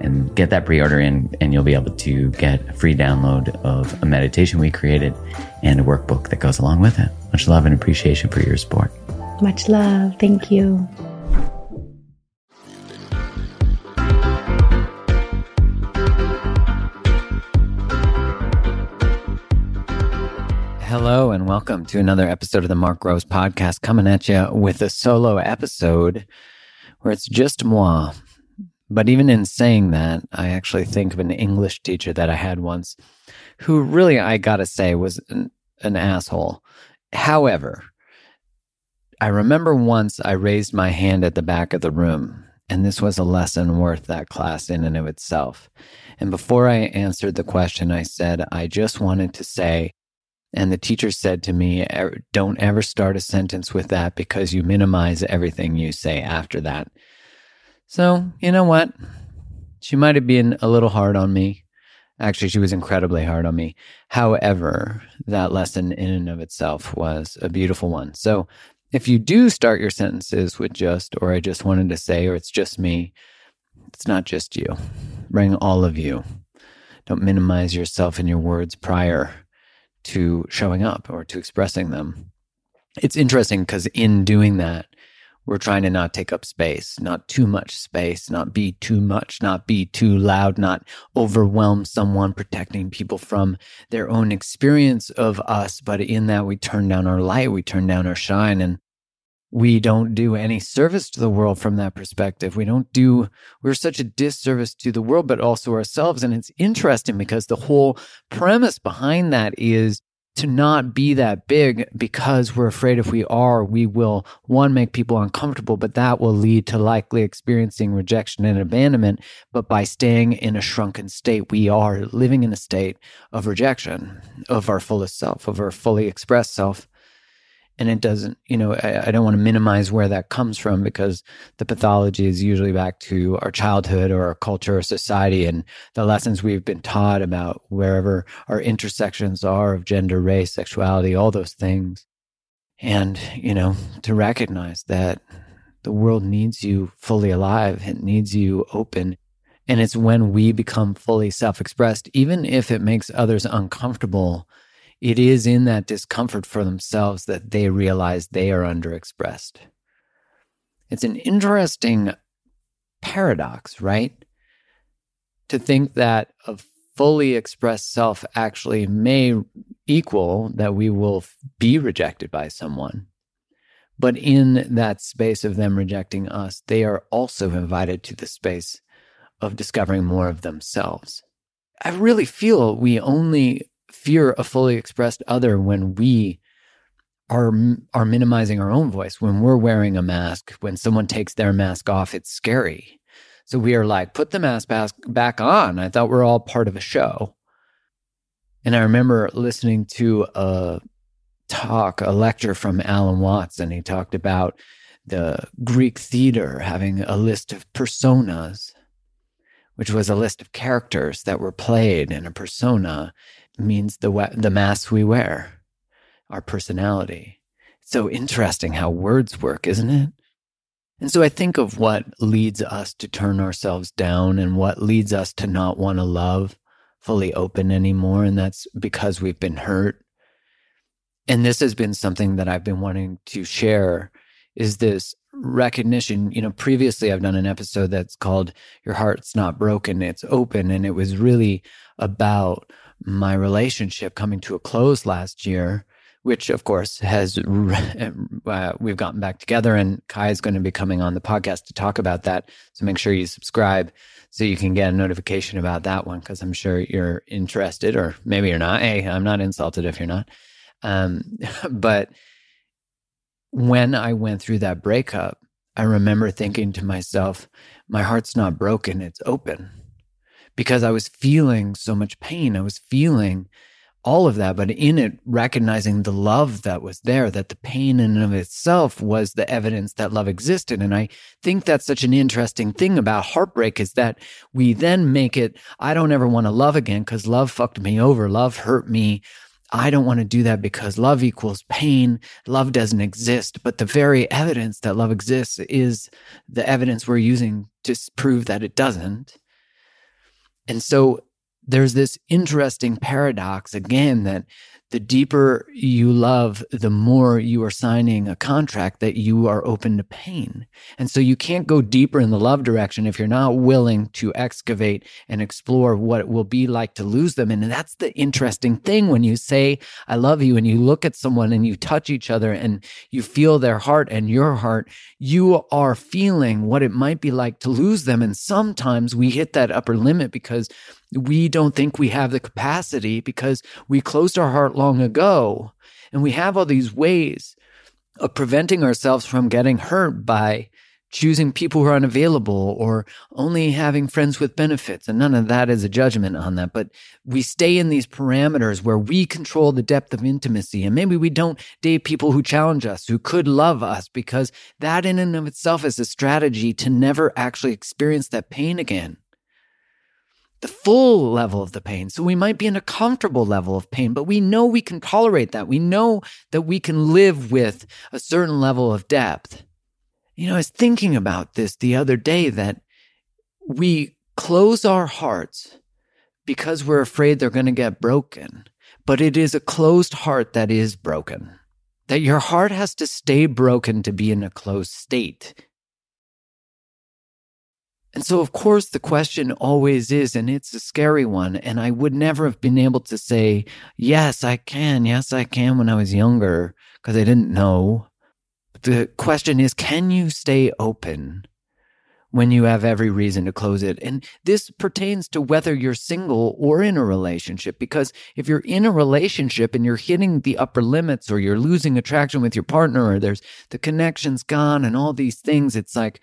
and get that pre-order in and you'll be able to get a free download of a meditation we created and a workbook that goes along with it. Much love and appreciation for your support. Much love. Thank you. Hello and welcome to another episode of the Mark Groves podcast coming at you with a solo episode where it's just moi but even in saying that, I actually think of an English teacher that I had once who really, I gotta say, was an, an asshole. However, I remember once I raised my hand at the back of the room, and this was a lesson worth that class in and of itself. And before I answered the question, I said, I just wanted to say, and the teacher said to me, Don't ever start a sentence with that because you minimize everything you say after that. So, you know what? She might have been a little hard on me. Actually, she was incredibly hard on me. However, that lesson in and of itself was a beautiful one. So, if you do start your sentences with just, or I just wanted to say, or it's just me, it's not just you. Bring all of you. Don't minimize yourself in your words prior to showing up or to expressing them. It's interesting because in doing that, we're trying to not take up space, not too much space, not be too much, not be too loud, not overwhelm someone, protecting people from their own experience of us. But in that, we turn down our light, we turn down our shine, and we don't do any service to the world from that perspective. We don't do, we're such a disservice to the world, but also ourselves. And it's interesting because the whole premise behind that is to not be that big because we're afraid if we are, we will, one, make people uncomfortable, but that will lead to likely experiencing rejection and abandonment. But by staying in a shrunken state, we are living in a state of rejection of our fullest self, of our fully expressed self and it doesn't you know I, I, don't want to minimize where that comes from because the pathology is usually back to our childhood or our culture or society and the lessons we've been taught about wherever our intersections are of gender race sexuality all those things. And you know to recognize that the world needs you fully alive it needs you open and it's when we become fully self-expressed even if it makes others uncomfortable it is in that discomfort for themselves that they realize they are underexpressed. It's an interesting paradox, right? To think that a fully expressed self actually may equal that we will be rejected by someone. But in that space of them rejecting us, they are also invited to the space of discovering more of themselves. I really feel we only fear a fully expressed other when we are are minimizing our own voice. When we're wearing a mask when someone takes their mask off it's scary. So we are like put the mask back on. I thought we we're all part of a show. And i remember listening to a talk a lecture from alan watts and he talked about the greek theater having a list of personas which was a list of characters that were played in a persona means the the mask we wear, our personality. It's so interesting how words work, isn't it? And so I think of what leads us to turn ourselves down and what leads us to not want to love fully open anymore. And that's because we've been hurt. And this has been something that I've been wanting to share is this recognition. You know, previously I've done an episode that's called Your Heart's Not Broken, It's Open. And it was really about my relationship coming to a close last year which of course has uh, we've gotten back together and kai is going to be coming on the podcast to talk about that. So make sure you subscribe so you can get a notification about that one because i'm sure you're interested or maybe you're not. Hey i'm not insulted if you're not. Um, but when i went through that breakup i remember thinking to myself my heart's not broken it's open because i was feeling so much pain i was feeling all of that, but in it, recognizing the love that was there, that the pain in and of itself was the evidence that love existed. And I think that's such an interesting thing about heartbreak is that we then make it, I don't ever want to love again because love fucked me over. Love hurt me. I don't want to do that because love equals pain. Love doesn't exist. But the very evidence that love exists is the evidence we're using to prove that it doesn't. And so there's this interesting paradox again that the deeper you love, the more you are signing a contract that you are open to pain. And so you can't go deeper in the love direction if you're not willing to excavate and explore what it will be like to lose them. And that's the interesting thing when you say, I love you, and you look at someone and you touch each other and you feel their heart and your heart, you are feeling what it might be like to lose them. And sometimes we hit that upper limit because we don't think we have the capacity because we closed our heart long ago. And we have all these ways of preventing ourselves from getting hurt by choosing people who are unavailable or only having friends with benefits. And none of that is a judgment on that. But we stay in these parameters where we control the depth of intimacy. And maybe we don't date people who challenge us, who could love us, because that in and of itself is a strategy to never actually experience that pain again the full level of the pain. So we might be in a comfortable level of pain, but we know we can tolerate that. We know that we can live with a certain level of depth. You know, I was thinking about this the other day that we close our hearts because we're afraid they're going to get broken, but it is a closed heart that is broken. That your heart has to stay broken to be in a closed state. And so, of course, the question always is, and it's a scary one. And I would never have been able to say, yes, I can. Yes, I can when I was younger because I didn't know. The question is, can you stay open when you have every reason to close it? And this pertains to whether you're single or in a relationship. Because if you're in a relationship and you're hitting the upper limits or you're losing attraction with your partner or there's the connection's gone and all these things, it's like,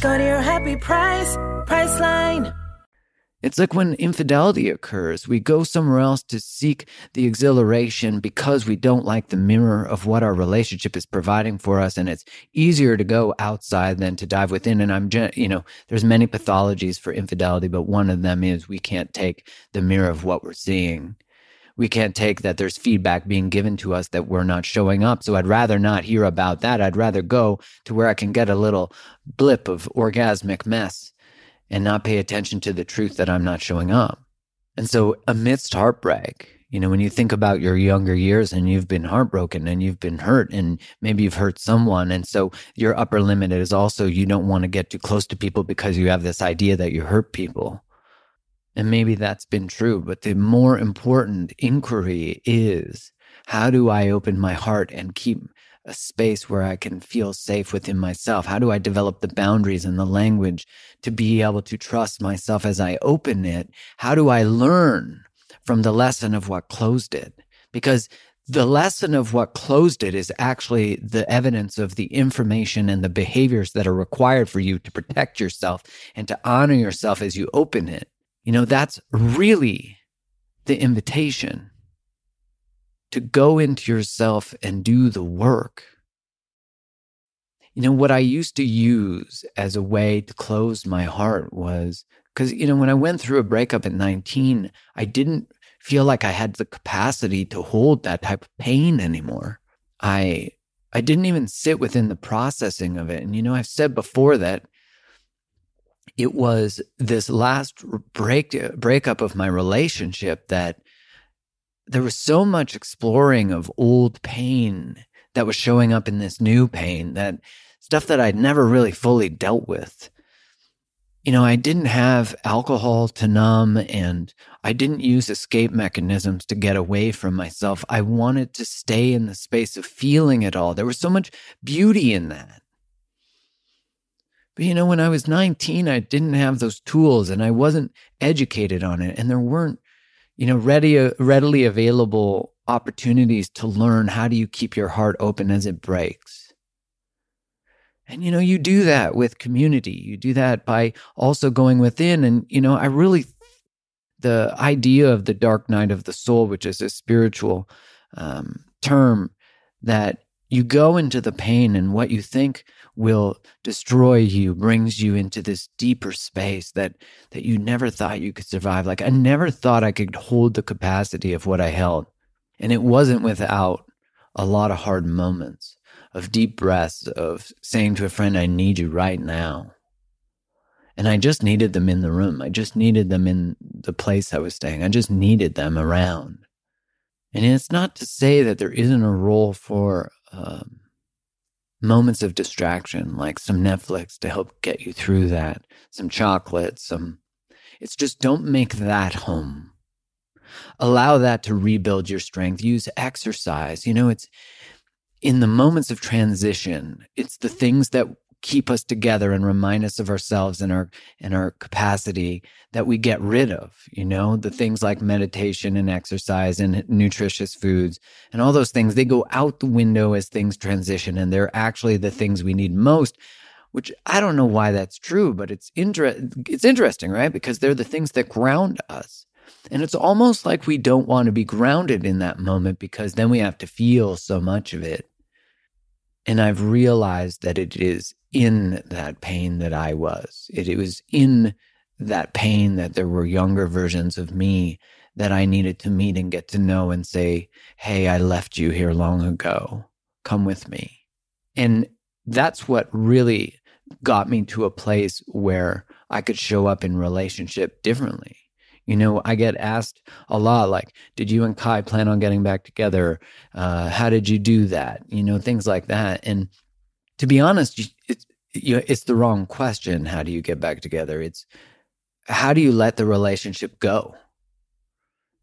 Go to your happy price, Priceline. It's like when infidelity occurs, we go somewhere else to seek the exhilaration because we don't like the mirror of what our relationship is providing for us. And it's easier to go outside than to dive within. And I'm, you know, there's many pathologies for infidelity, but one of them is we can't take the mirror of what we're seeing we can't take that there's feedback being given to us that we're not showing up. So I'd rather not hear about that. I'd rather go to where I can get a little blip of orgasmic mess and not pay attention to the truth that I'm not showing up. And so amidst heartbreak, you know, when you think about your younger years and you've been heartbroken and you've been hurt and maybe you've hurt someone. And so your upper limit is also you don't want to get too close to people because you have this idea that you hurt people. And maybe that's been true, but the more important inquiry is how do I open my heart and keep a space where I can feel safe within myself? How do I develop the boundaries and the language to be able to trust myself as I open it? How do I learn from the lesson of what closed it? Because the lesson of what closed it is actually the evidence of the information and the behaviors that are required for you to protect yourself and to honor yourself as you open it. You know, that's really the invitation to go into yourself and do the work. You know, what I used to use as a way to close my heart was because, you know, when I went through a breakup at 19, I didn't feel like I had the capacity to hold that type of pain anymore. I I didn't even sit within the processing of it. And you know, I've said before that it was this last break breakup of my relationship that there was so much exploring of old pain that was showing up in this new pain that stuff that I'd never really fully dealt with you know, I didn't have alcohol to numb and I didn't use escape mechanisms to get away from myself. I wanted to stay in the space of feeling it all. There was so much beauty in that. But you know, when I was 19, I didn't have those tools and I wasn't educated on it. And there weren't, you know, ready, readily available opportunities to learn how do you keep your heart open as it breaks. And, you know, you do that with community. You do that by also going within. And, you know, I really, the idea of the dark night of the soul, which is a spiritual um, term, that you go into the pain and what you think will destroy you brings you into this deeper space that that you never thought you could survive like i never thought i could hold the capacity of what i held and it wasn't without a lot of hard moments of deep breaths of saying to a friend, I need you right now. And I just needed them in the room. I just needed them in the place I was staying. I just needed them around. And it's not to say that there isn't a role for um, moments of distraction, like some Netflix to help get you through that, some chocolate, some. It's just don't make that home. Allow that to rebuild your strength. Use exercise. You know, it's in the moments of transition, it's the things that keep us together and remind us of ourselves and our and our capacity that we get rid of you know the things like meditation and exercise and nutritious foods and all those things. They go out the window as things transition and they're actually the things we need most which I don't know why that's true but it's inter- it's interesting right? Because they're the things that ground us. And it's almost like we don't want to be grounded in that moment because then we have to feel so much of it and I've realized that it is in that pain that I was. It, it, was in that pain that there were younger versions of me that I needed to meet and get to know and say, Hey, I left you here long ago. Come with me. And that's what really got me to a place where I could show up in relationship differently. You know, I get asked a lot, like, did you and Kai plan on getting back together? Uh, how did you do that? You know, things like that. And to be honest, it's, you know, it's the wrong question. How do you get back together? It's how do you let the relationship go?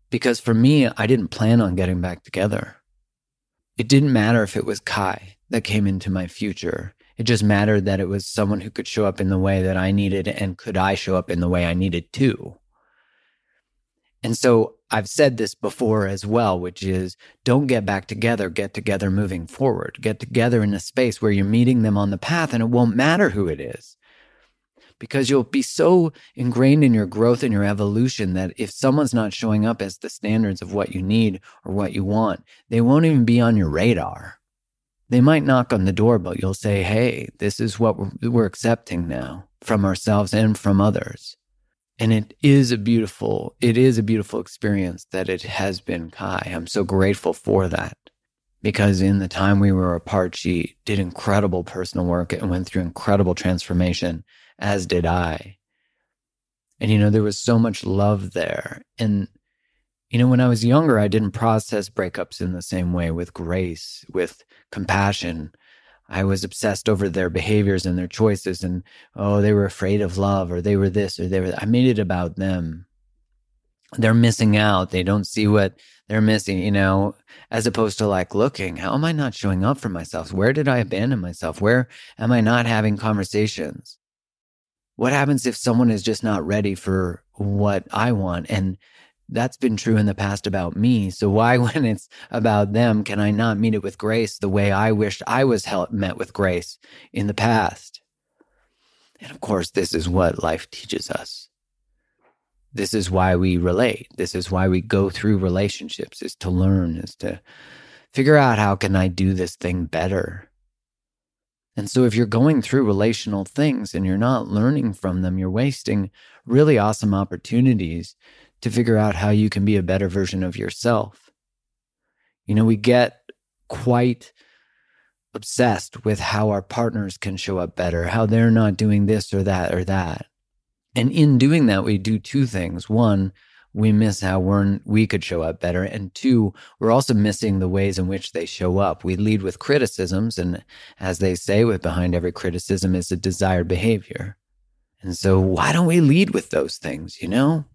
Because for me, I didn't plan on getting back together. It didn't matter if it was Kai that came into my future. It just mattered that it was someone who could show up in the way that I needed and could I show up in the way I needed to. And so I've said this before as well, which is don't get back together, get together moving forward. Get together in a space where you're meeting them on the path and it won't matter who it is. Because you'll be so ingrained in your growth and your evolution that if someone's not showing up as the standards of what you need or what you want, they won't even be on your radar. They might knock on the door, but you'll say, Hey, this is what we're, accepting now from ourselves and from others and it is a beautiful it is a beautiful experience that it has been kai. I'm so grateful for that. Because in the time we were apart she did incredible personal work and went through incredible transformation as did i. And you know there was so much love there. And you know when i was younger i didn't process breakups in the same way with grace with compassion I was obsessed over their behaviors and their choices and oh they were afraid of love or they were this or they were I made it about them. They're missing out. They don't see what they're missing, you know, as opposed to like looking, how am I not showing up for myself? Where did I abandon myself? Where am I not having conversations? What happens if someone is just not ready for what I want and that's been true in the past about me. So why, when it's about them, can I not meet it with grace the way I wished I was met with grace in the past? And of course, this is what life teaches us. This is why we relate. This is why we go through relationships is to learn, is to figure out how can I do this thing better. And so if you're going through relational things and you're not learning from them, you're wasting really awesome opportunities to figure out how you can be a better version of yourself. You know, we get quite obsessed with how our partners can show up better, how they're not doing this or that or that. And in doing that, we do two things. One, we miss how we're, we could show up better. And two, we're also missing the ways in which they show up. We lead with criticisms. And as they say, with behind every criticism is a desired behavior. And so why don't we lead with those things, you know?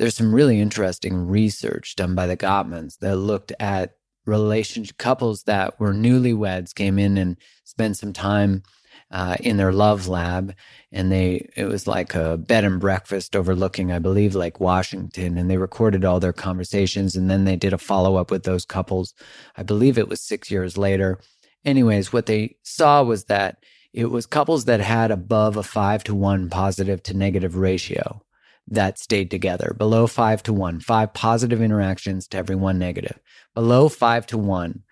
There's some really interesting research done by the Gottmans that looked at relationship couples that were newlyweds came in and spent some time uh, in their love lab and they it was like a bed and breakfast overlooking i believe like washington and they recorded all their conversations and then they did a follow-up with those couples i believe it was six years later. Anyways what they saw was that it was couples that had above a five to one positive to negative ratio that stayed together below five to one, five positive interactions to every one negative. Below five to one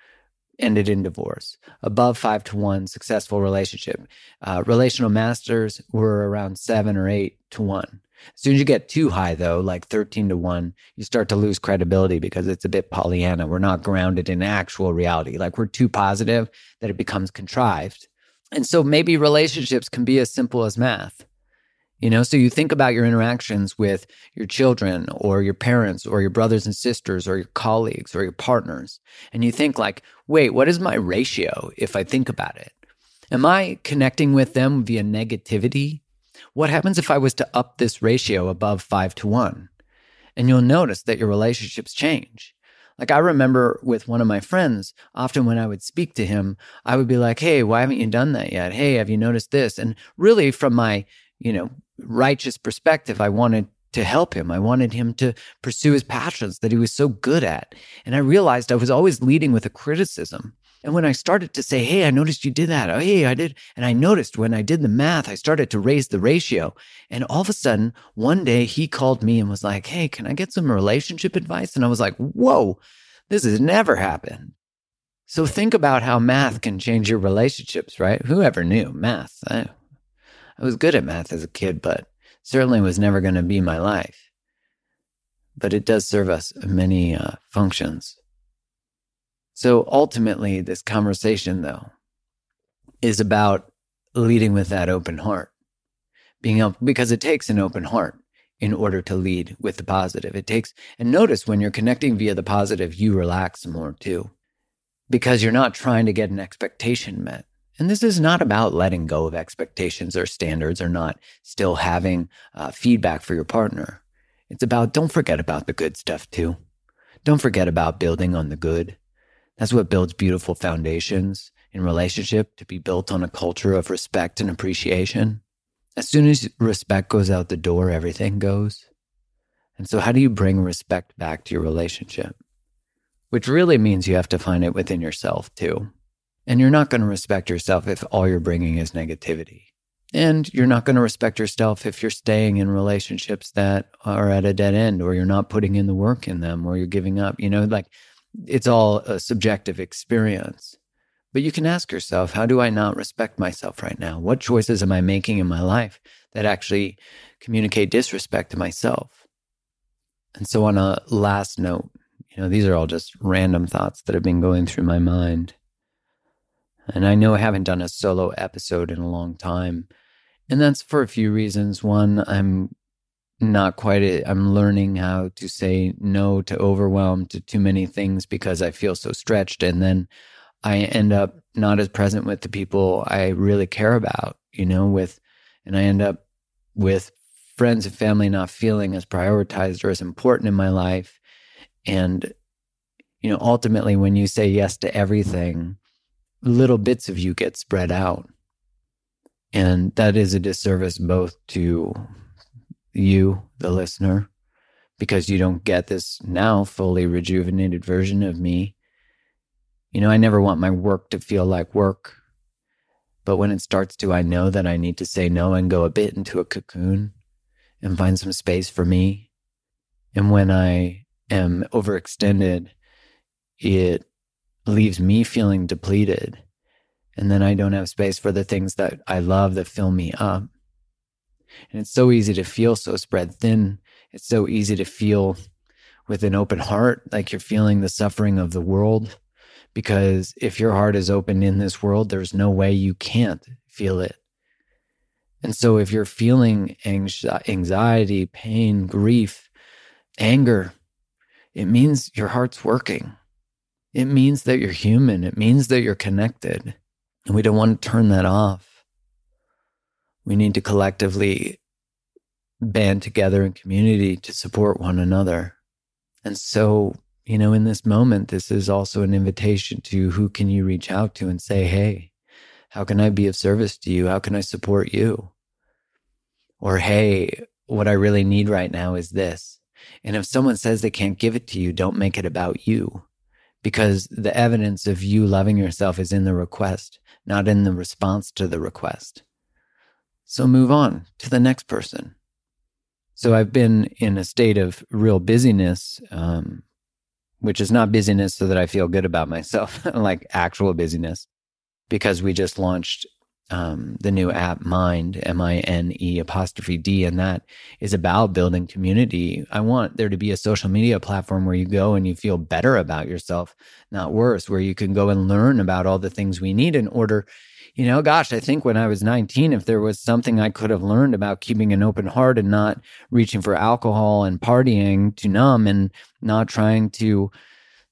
ended in divorce. Above five to one, successful relationship. Uh, relational masters were around seven or eight to one. As soon as you get too high, though, like 13 to 1, you start to lose credibility because it's a bit Pollyanna. We're not grounded in actual reality. Like we're too positive that it becomes contrived. And so maybe relationships can be as simple as math. You know, so you think about your interactions with your children or your parents or your brothers and sisters or your colleagues or your partners. And you think, like, wait, what is my ratio if I think about it? Am I connecting with them via negativity? What happens if I was to up this ratio above five to one? And you'll notice that your relationships change. Like I remember with one of my friends, often when I would speak to him, I would be like, Hey, why haven't you done that yet? Hey, have you noticed this? And really from my, you know, righteous perspective, I wanted to help him. I wanted him to pursue his passions that he was so good at. And I realized I was always leading with a criticism. And when I started to say, Hey, I noticed you did that. Oh, hey, I did. And I noticed when I did the math, I started to raise the ratio. And all of a sudden, one day he called me and was like, Hey, can I get some relationship advice? And I was like, Whoa, this has never happened. So think about how math can change your relationships, right? Whoever knew math? I was good at math as a kid, but certainly was never going to be my life. But it does serve us many uh, functions. So ultimately, this conversation, though, is about leading with that open heart. Being able, because it takes an open heart in order to lead with the positive. It takes, and notice when you're connecting via the positive, you relax more too, because you're not trying to get an expectation met. And this is not about letting go of expectations or standards or not still having uh, feedback for your partner. It's about don't forget about the good stuff too. Don't forget about building on the good. That's what builds beautiful foundations in relationship to be built on a culture of respect and appreciation. As soon as respect goes out the door, everything goes. And so, how do you bring respect back to your relationship? Which really means you have to find it within yourself too. And you're not going to respect yourself if all you're bringing is negativity. And you're not going to respect yourself if you're staying in relationships that are at a dead end or you're not putting in the work in them or you're giving up. You know, like it's all a subjective experience. But you can ask yourself, how do I not respect myself right now? What choices am I making in my life that actually communicate disrespect to myself? And so, on a last note, you know, these are all just random thoughts that have been going through my mind. And I know I haven't done a solo episode in a long time. And that's for a few reasons. One, I'm not quite, i I'm learning how to say no to overwhelm to too many things because I feel so stretched. And then I end up not as present with the people I really care about, you know, with, and I end up with friends and family not feeling as prioritized or as important in my life. And, you know, ultimately, when you say yes to everything, little bits of you get spread out. And that is a disservice both to you, the listener, because you don't get this now fully rejuvenated version of me. You know, I never want my work to feel like work. But when it starts to, I know that I need to say no and go a bit into a cocoon and find some space for me. And when I am overextended, it leaves me feeling depleted. And then I don't have space for the things that I love that fill me up. And it's so easy to feel so spread thin. It's so easy to feel with an open heart, like you're feeling the suffering of the world. Because if your heart is open in this world, there's no way you can't feel it. And so if you're feeling anxiety, pain, grief, anger, it means your heart's working. It means that you're human. It means that you're connected. And we don't want to turn that off. We need to collectively band together in community to support one another. And so, you know, in this moment, this is also an invitation to who can you reach out to and say, hey, how can I be of service to you? How can I support you? Or, hey, what I really need right now is this. And if someone says they can't give it to you, don't make it about you because the evidence of you loving yourself is in the request, not in the response to the request. So move on to the next person. So I've been in a state of real busyness, um, which is not busyness so that I feel good about myself, like actual busyness, because we just launched um, the new app Mind, M I N E apostrophe D, and that is about building community. I want there to be a social media platform where you go and you feel better about yourself, not worse, where you can go and learn about all the things we need in order. You know, gosh, I think when I was 19, if there was something I could have learned about keeping an open heart and not reaching for alcohol and partying to numb and not trying to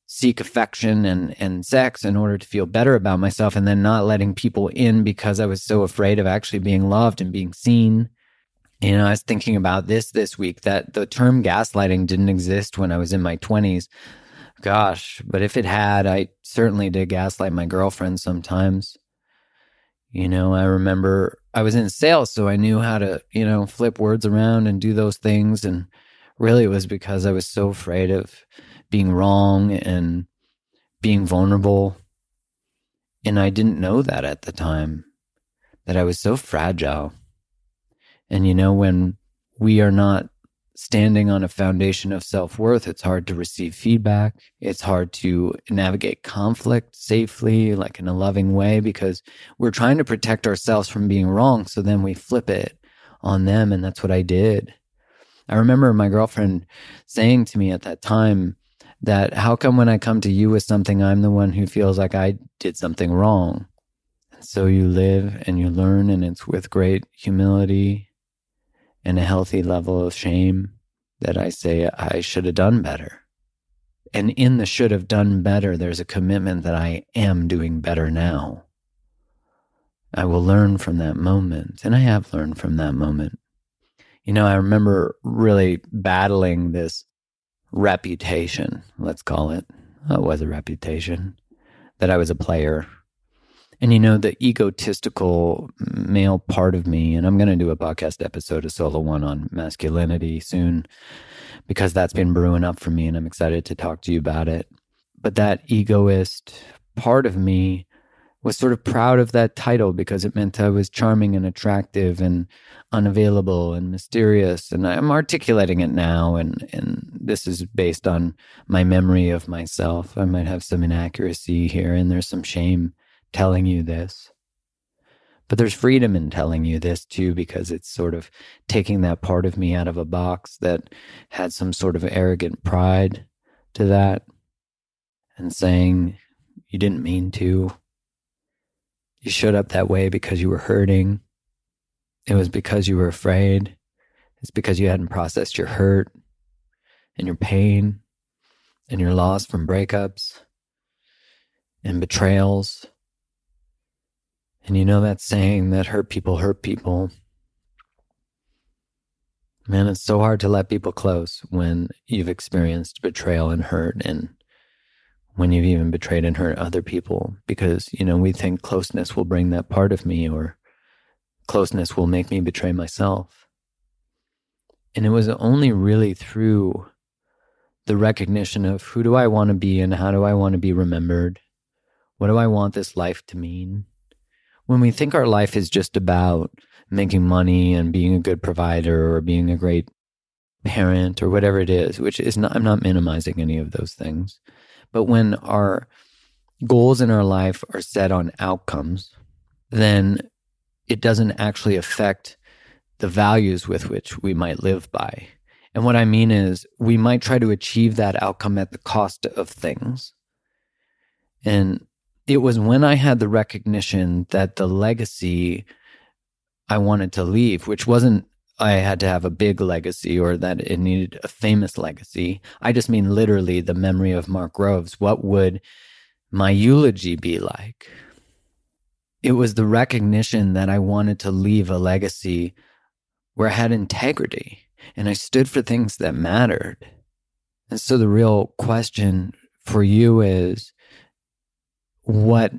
seek affection and, and sex in order to feel better about myself and then not letting people in because I was so afraid of actually being loved and being seen. You know, I was thinking about this this week that the term gaslighting didn't exist when I was in my 20s. Gosh, but if it had, I certainly did gaslight my girlfriend sometimes. You know, I remember I was in sales, so I knew how to, you know, flip words around and do those things. And really, it was because I was so afraid of being wrong and being vulnerable. And I didn't know that at the time, that I was so fragile. And you know, when we are not standing on a foundation of self worth, it's hard to receive feedback. It's hard to navigate conflict safely, like in a loving way, because we're trying to protect ourselves from being wrong. So then we flip it on them. And that's what I did. I remember my girlfriend saying to me at that time, that how come when I come to you with something, I'm the one who feels like I did something wrong? And so you live and you learn, and it's with great humility and a healthy level of shame that I say I should have done better. And in the should have done better, there's a commitment that I am doing better now. I will learn from that moment. And I have learned from that moment. You know, I remember really battling this reputation, let's call it. it was a reputation that I was a player. And you know, the egotistical male part of me, and I'm going to do a podcast episode, a solo one on masculinity soon, because that's been brewing up for me and I'm excited to talk to you about it. But that egoist part of me was sort of proud of that title because it meant I was charming and attractive and unavailable and mysterious. And I'm articulating it now, and and this is based on my memory of myself. I might have some inaccuracy here, and there's some shame telling you this. But there's freedom in telling you this too, because it's sort of taking that part of me out of a box that had some sort of arrogant pride to that and saying, you didn't mean to you showed up that way because you were hurting. It was because you were afraid. It's because you hadn't processed your hurt and your pain and your loss from breakups and betrayals. And you know that saying that hurt people hurt people. Man, it's so hard to let people close when you've experienced betrayal and hurt and when you've even betrayed and hurt other people because, you know, we think closeness will bring that part of me or closeness will make me betray myself. And it was only really through the recognition of who do I want to be and how do I want to be remembered? What do I want this life to mean? When we think our life is just about making money and being a good provider or being a great parent or whatever it is, which is not, I'm not minimizing any of those things. But when our goals in our life are set on outcomes, then it doesn't actually affect the values with which we might live by. And what I mean is, we might try to achieve that outcome at the cost of things. And it was when I had the recognition that the legacy I wanted to leave, which wasn't I had to have a big legacy or that it needed a famous legacy. I just mean literally the memory of Mark Groves. What would my eulogy be like? It was the recognition that I wanted to leave a legacy where I had integrity and I stood for things that mattered. And so the real question for you is what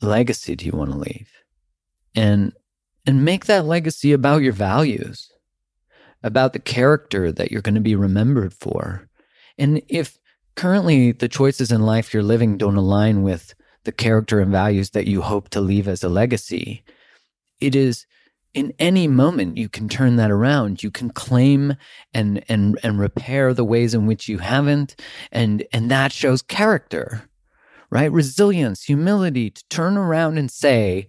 legacy do you want to leave? And and make that legacy about your values, about the character that you're going to be remembered for. And if currently the choices in life you're living don't align with the character and values that you hope to leave as a legacy, it is in any moment you can turn that around you can claim and and and repair the ways in which you haven't and and that shows character right resilience humility to turn around and say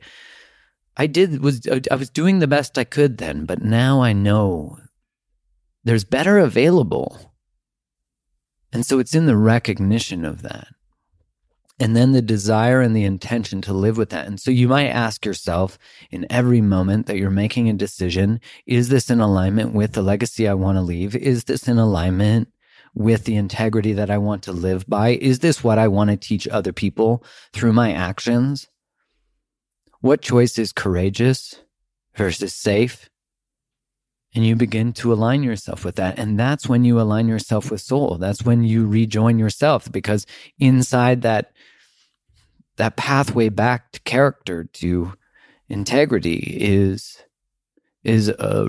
i did was i was doing the best i could then but now i know there's better available and so it's in the recognition of that and then the desire and the intention to live with that. And so you might ask yourself in every moment that you're making a decision is this in alignment with the legacy I want to leave? Is this in alignment with the integrity that I want to live by? Is this what I want to teach other people through my actions? What choice is courageous versus safe? And you begin to align yourself with that. And that's when you align yourself with soul. That's when you rejoin yourself because inside that that pathway back to character to integrity is is a,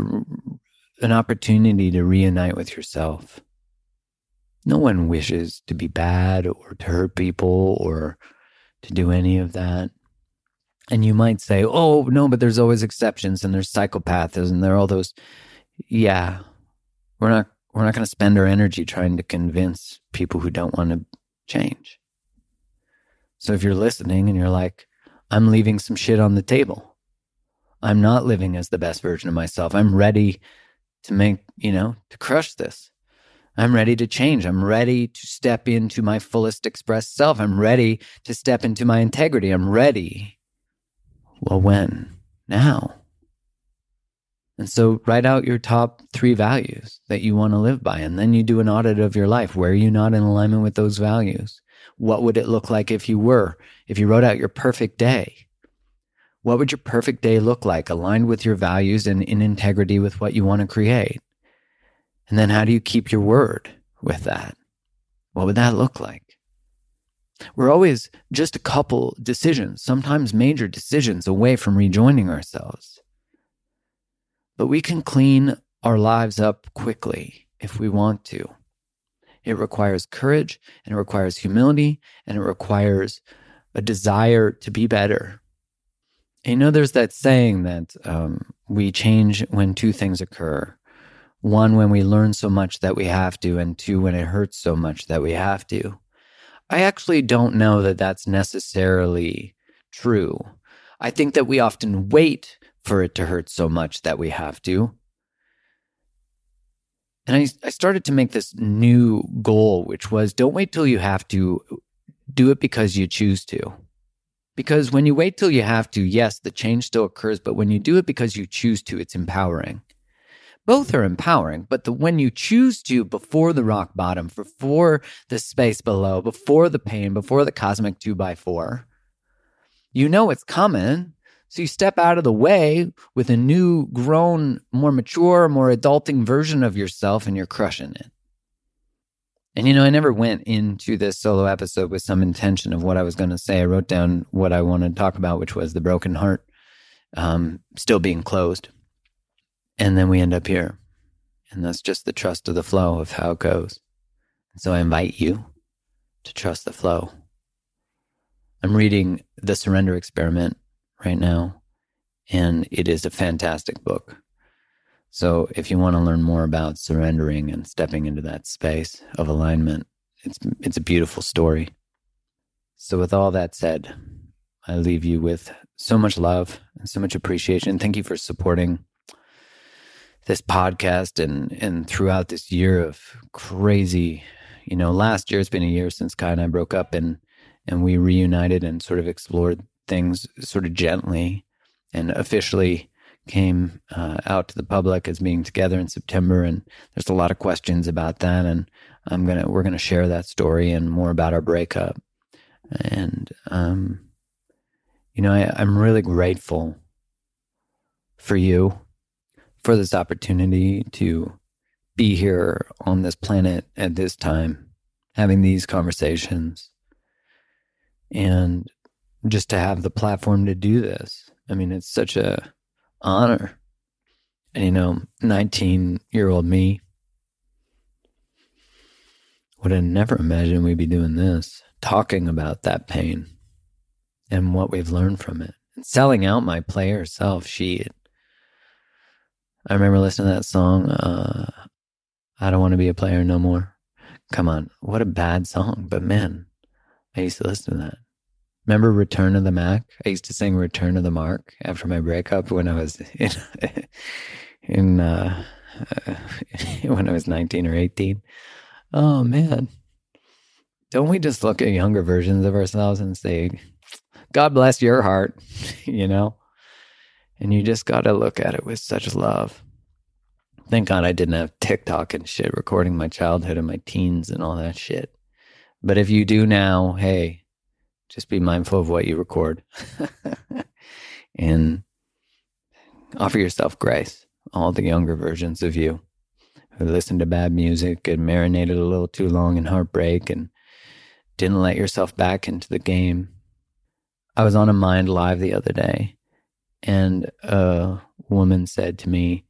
an opportunity to reunite with yourself no one wishes to be bad or to hurt people or to do any of that and you might say oh no but there's always exceptions and there's psychopaths and there are all those yeah we're not we're not going to spend our energy trying to convince people who don't want to change so if you're listening and you're like, I'm leaving some shit on the table, I'm not living as the best version of myself. I'm ready to make, you know, to crush this. I'm ready to change. I'm ready to step into my fullest expressed self. I'm ready to step into my integrity. I'm ready. Well, when? Now. And so write out your top three values that you want to live by. And then you do an audit of your life. Where are you not in alignment with those values? What would it look like if you were? If you wrote out your perfect day, what would your perfect day look like aligned with your values and in integrity with what you want to create? And then how do you keep your word with that? What would that look like? We're always just a couple decisions, sometimes major decisions away from rejoining ourselves. But we can clean our lives up quickly if we want to. It requires courage and it requires humility and it requires a desire to be better. You know, there's that saying that um, we change when two things occur one, when we learn so much that we have to, and two, when it hurts so much that we have to. I actually don't know that that's necessarily true. I think that we often wait for it to hurt so much that we have to. And I, I started to make this new goal, which was don't wait till you have to, do it because you choose to. Because when you wait till you have to, yes, the change still occurs, but when you do it because you choose to, it's empowering. Both are empowering, but the when you choose to before the rock bottom, before the space below, before the pain, before the cosmic two by four, you know it's coming. So you step out of the way with a new, grown, more mature, more adulting version of yourself and you're crushing it. And you know, I never went into this solo episode with some intention of what I was going to say. I wrote down what I wanted to talk about, which was the broken heart um, still being closed. And then we end up here. And that's just the trust of the flow of how it goes. So I invite you to trust the flow. I'm reading The Surrender Experiment right now. And it is a fantastic book. So if you want to learn more about surrendering and stepping into that space of alignment, it's it's a beautiful story. So with all that said, I leave you with so much love and so much appreciation. Thank you for supporting this podcast and and throughout this year of crazy, you know, last year it's been a year since Kai and I broke up and and we reunited and sort of explored things sort of gently and officially came uh, out to the public as being together in September, and there's a lot of questions about that, and I'm gonna we're gonna share that story and more about our breakup, and um, you know I, I'm really grateful for you for this opportunity to be here on this planet at this time, having these conversations, and just to have the platform to do this. I mean, it's such a honor. And you know, 19 year old me would have never imagined we'd be doing this, talking about that pain and what we've learned from it. And selling out my player self sheet. I remember listening to that song, uh, I Don't Want to Be a Player No More. Come on, what a bad song. But man, I used to listen to that. Remember Return of the Mac? I used to sing Return of the Mark after my breakup when I was in, in uh, when I was 19 or 18. Oh man. Don't we just look at younger versions of ourselves and say, God bless your heart, you know? And you just got to look at it with such love. Thank God I didn't have TikTok and shit recording my childhood and my teens and all that shit. But if you do now, hey, just be mindful of what you record and offer yourself grace. All the younger versions of you who listened to bad music and marinated a little too long in heartbreak and didn't let yourself back into the game. I was on a Mind Live the other day, and a woman said to me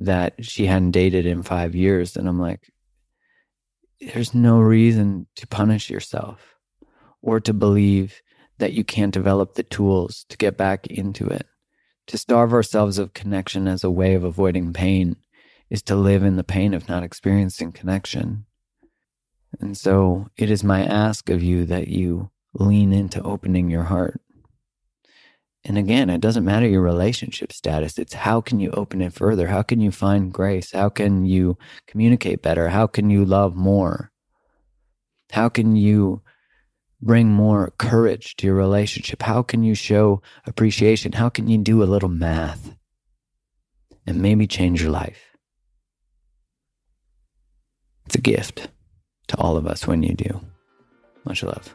that she hadn't dated in five years. And I'm like, there's no reason to punish yourself or to believe that you can't develop the tools to get back into it. To starve ourselves of connection as a way of avoiding pain is to live in the pain of not experiencing connection. And so it is my ask of you that you lean into opening your heart. And again, it doesn't matter your relationship status. It's how can you open it further? How can you find grace? How can you communicate better? How can you love more? How can you bring more courage to your relationship? How can you show appreciation? How can you do a little math and maybe change your life? It's a gift to all of us when you do. Much love.